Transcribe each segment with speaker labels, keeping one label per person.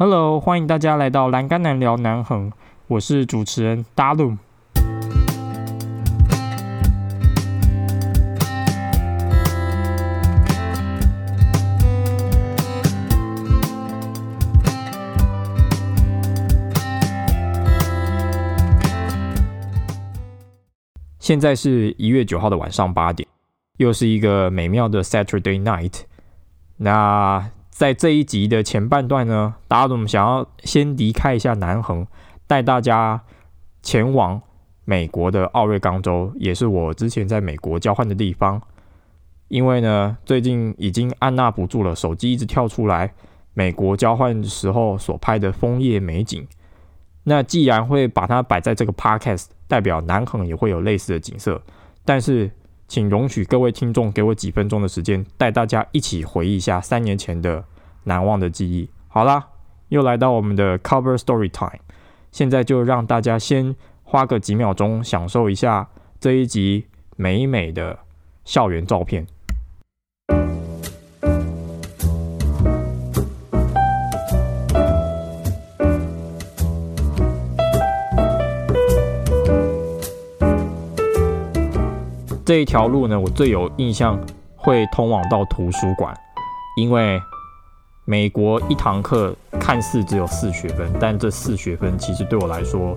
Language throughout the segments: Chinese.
Speaker 1: Hello，欢迎大家来到栏杆男聊南横，我是主持人 Dalu。现在是一月九号的晚上八点，又是一个美妙的 Saturday night。那在这一集的前半段呢，达鲁想要先离开一下南横，带大家前往美国的奥瑞冈州，也是我之前在美国交换的地方。因为呢，最近已经按捺不住了，手机一直跳出来美国交换时候所拍的枫叶美景。那既然会把它摆在这个 podcast，代表南横也会有类似的景色。但是，请容许各位听众给我几分钟的时间，带大家一起回忆一下三年前的难忘的记忆。好啦，又来到我们的 cover story time，现在就让大家先花个几秒钟，享受一下这一集美美的校园照片。这一条路呢，我最有印象会通往到图书馆，因为美国一堂课看似只有四学分，但这四学分其实对我来说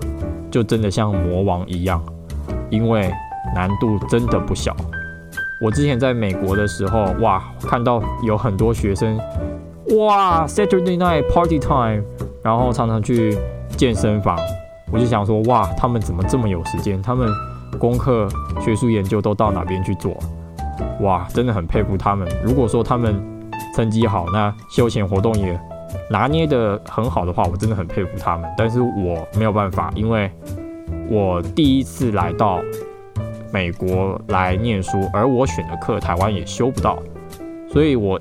Speaker 1: 就真的像魔王一样，因为难度真的不小。我之前在美国的时候，哇，看到有很多学生，哇，Saturday night party time，然后常常去健身房，我就想说，哇，他们怎么这么有时间？他们。功课、学术研究都到哪边去做？哇，真的很佩服他们。如果说他们成绩好，那休闲活动也拿捏得很好的话，我真的很佩服他们。但是我没有办法，因为我第一次来到美国来念书，而我选的课台湾也修不到，所以我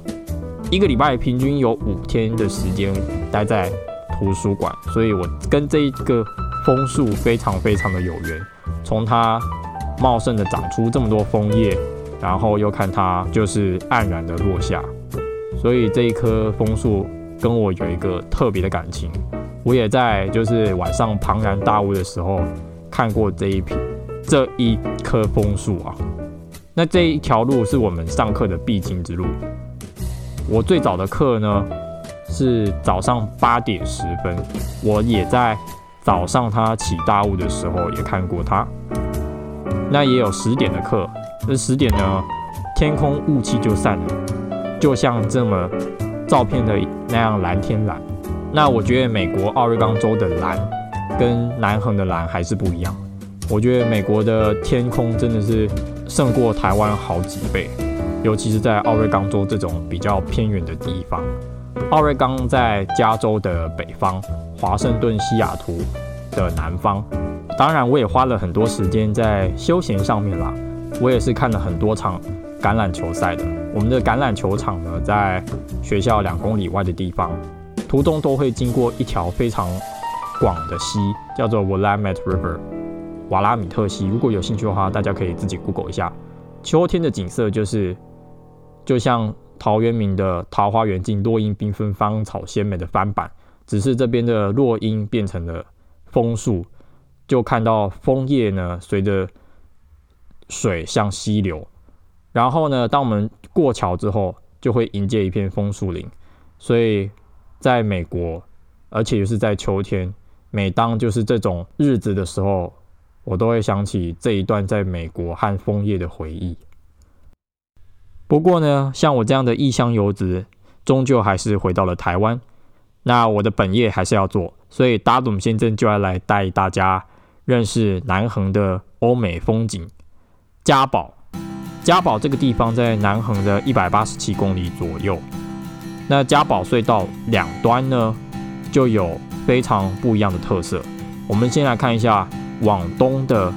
Speaker 1: 一个礼拜平均有五天的时间待在图书馆，所以我跟这一个风速非常非常的有缘。从它茂盛的长出这么多枫叶，然后又看它就是黯然的落下，所以这一棵枫树跟我有一个特别的感情。我也在就是晚上庞然大物的时候看过这一批这一棵枫树啊。那这一条路是我们上课的必经之路。我最早的课呢是早上八点十分，我也在。早上他起大雾的时候也看过他，那也有十点的课。那十点呢，天空雾气就散了，就像这么照片的那样蓝天蓝。那我觉得美国奥瑞冈州的蓝跟南横的蓝还是不一样。我觉得美国的天空真的是胜过台湾好几倍，尤其是在奥瑞冈州这种比较偏远的地方。奥瑞冈在加州的北方。华盛顿、西雅图的南方，当然我也花了很多时间在休闲上面啦。我也是看了很多场橄榄球赛的。我们的橄榄球场呢，在学校两公里外的地方，途中都会经过一条非常广的溪，叫做 Willamette River（ 瓦拉米特溪）。如果有兴趣的话，大家可以自己 Google 一下。秋天的景色就是，就像陶渊明的《桃花源记》，落英缤纷，芳草鲜美的翻版。只是这边的落英变成了枫树，就看到枫叶呢随着水向西流，然后呢，当我们过桥之后，就会迎接一片枫树林。所以，在美国，而且又是在秋天，每当就是这种日子的时候，我都会想起这一段在美国和枫叶的回忆。不过呢，像我这样的异乡游子，终究还是回到了台湾。那我的本业还是要做，所以达鲁先生就要来带大家认识南横的欧美风景。嘉宝，嘉宝这个地方在南横的一百八十七公里左右。那嘉宝隧道两端呢，就有非常不一样的特色。我们先来看一下往东的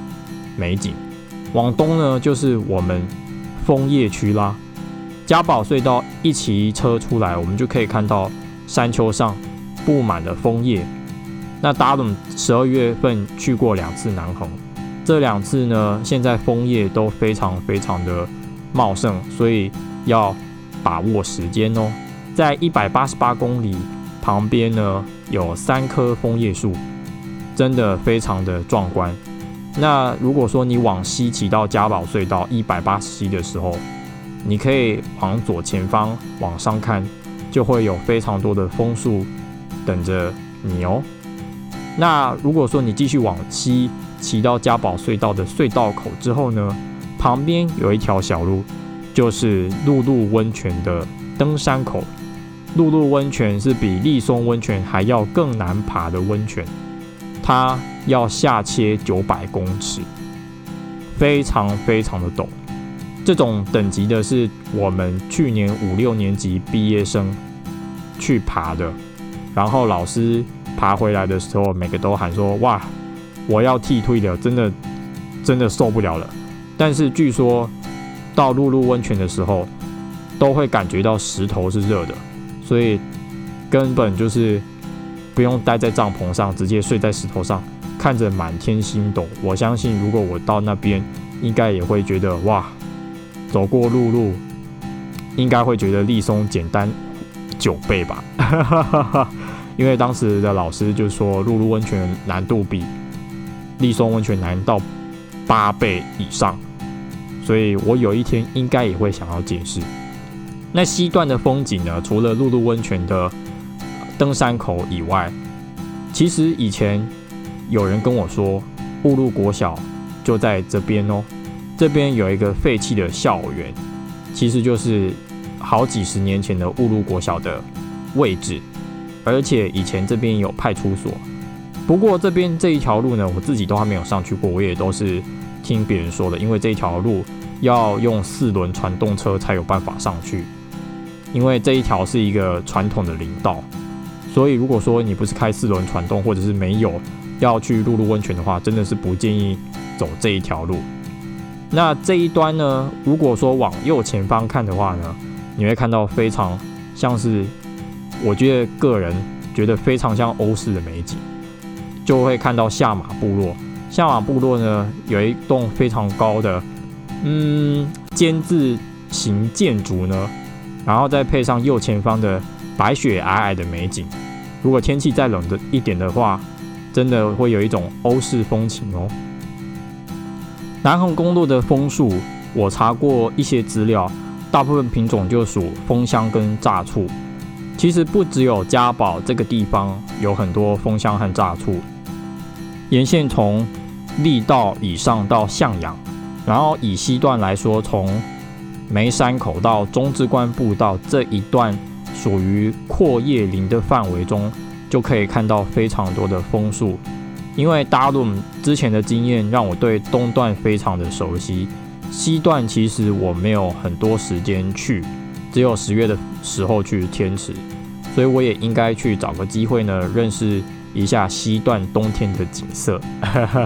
Speaker 1: 美景。往东呢，就是我们枫叶区啦。嘉宝隧道一骑车出来，我们就可以看到。山丘上布满了枫叶。那达伦十二月份去过两次南横，这两次呢，现在枫叶都非常非常的茂盛，所以要把握时间哦。在一百八十八公里旁边呢有三棵枫叶树，真的非常的壮观。那如果说你往西骑到嘉宝隧道一百八十七的时候，你可以往左前方往上看，就会有非常多的枫树等着你哦。那如果说你继续往西骑到嘉宝隧道的隧道口之后呢，旁边有一条小路，就是露露温泉的登山口。露露温泉是比立松温泉还要更难爬的温泉，它要下切九百公尺，非常非常的陡。这种等级的是我们去年五六年级毕业生去爬的，然后老师爬回来的时候，每个都喊说：“哇，我要剃退了，真的真的受不了了。”但是据说到露露温泉的时候，都会感觉到石头是热的，所以根本就是不用待在帐篷上，直接睡在石头上，看着满天星斗。我相信，如果我到那边，应该也会觉得哇。走过路路，应该会觉得立松简单九倍吧，因为当时的老师就说，露露温泉难度比立松温泉难到八倍以上，所以我有一天应该也会想要解释。那西段的风景呢？除了露露温泉的登山口以外，其实以前有人跟我说，雾路国小就在这边哦。这边有一个废弃的校园，其实就是好几十年前的雾路国小的位置，而且以前这边有派出所。不过这边这一条路呢，我自己都还没有上去过，我也都是听别人说的，因为这一条路要用四轮传动车才有办法上去，因为这一条是一个传统的林道，所以如果说你不是开四轮传动，或者是没有要去露露温泉的话，真的是不建议走这一条路。那这一端呢？如果说往右前方看的话呢，你会看到非常像是，我觉得个人觉得非常像欧式的美景，就会看到下马部落。下马部落呢，有一栋非常高的，嗯，尖字形建筑呢，然后再配上右前方的白雪皑皑的美景。如果天气再冷的一点的话，真的会有一种欧式风情哦。南横公路的枫树，我查过一些资料，大部分品种就属枫香跟炸醋。其实不只有嘉宝这个地方有很多枫香和炸醋，沿线从力道以上到向阳，然后以西段来说，从梅山口到中之关步道这一段属于阔叶林的范围中，就可以看到非常多的枫树。因为大陆之前的经验让我对东段非常的熟悉，西段其实我没有很多时间去，只有十月的时候去天池，所以我也应该去找个机会呢，认识一下西段冬天的景色。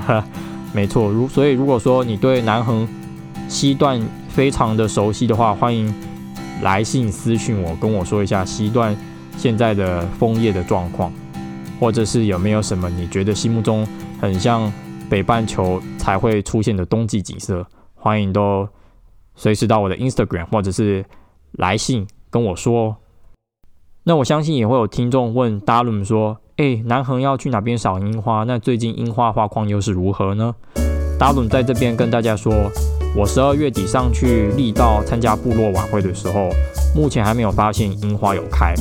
Speaker 1: 没错，如所以如果说你对南横西段非常的熟悉的话，欢迎来信私讯我，跟我说一下西段现在的枫叶的状况。或者是有没有什么你觉得心目中很像北半球才会出现的冬季景色？欢迎都随时到我的 Instagram 或者是来信跟我说。那我相信也会有听众问达伦说：“哎，南横要去哪边赏樱花？那最近樱花花况又是如何呢？”达伦在这边跟大家说，我十二月底上去力道参加部落晚会的时候，目前还没有发现樱花有开。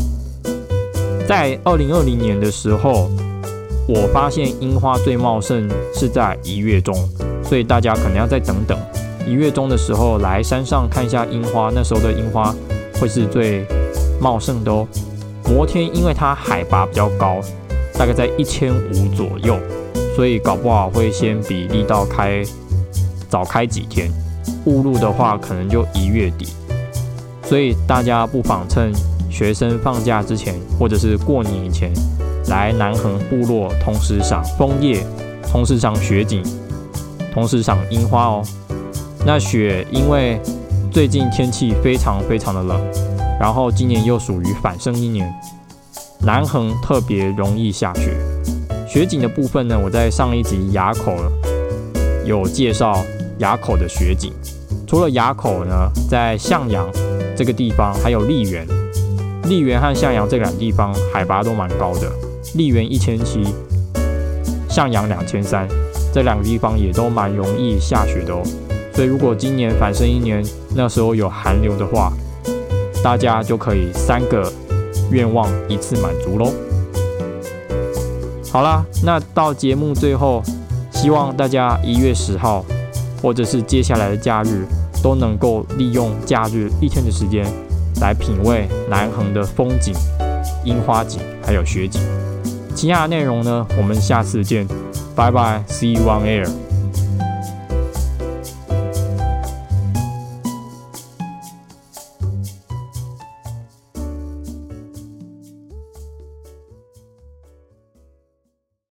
Speaker 1: 在二零二零年的时候，我发现樱花最茂盛是在一月中，所以大家可能要再等等。一月中的时候来山上看一下樱花，那时候的樱花会是最茂盛的哦。摩天因为它海拔比较高，大概在一千五左右，所以搞不好会先比力道开早开几天。雾路的话，可能就一月底，所以大家不妨趁。学生放假之前，或者是过年以前，来南横部落，同时赏枫叶，同时赏雪景，同时赏樱花哦。那雪因为最近天气非常非常的冷，然后今年又属于反生一年，南横特别容易下雪。雪景的部分呢，我在上一集垭口有介绍垭口的雪景。除了垭口呢，在向阳这个地方，还有丽园。丽园和向阳这两个地方海拔都蛮高的，丽园一千七，向阳两千三，这两个地方也都蛮容易下雪的哦。所以如果今年反生一年那时候有寒流的话，大家就可以三个愿望一次满足喽。好啦，那到节目最后，希望大家一月十号或者是接下来的假日都能够利用假日一天的时间来品味南横的风景、樱花景还有雪景。其他的内容呢，我们下次见，拜拜，See you on air。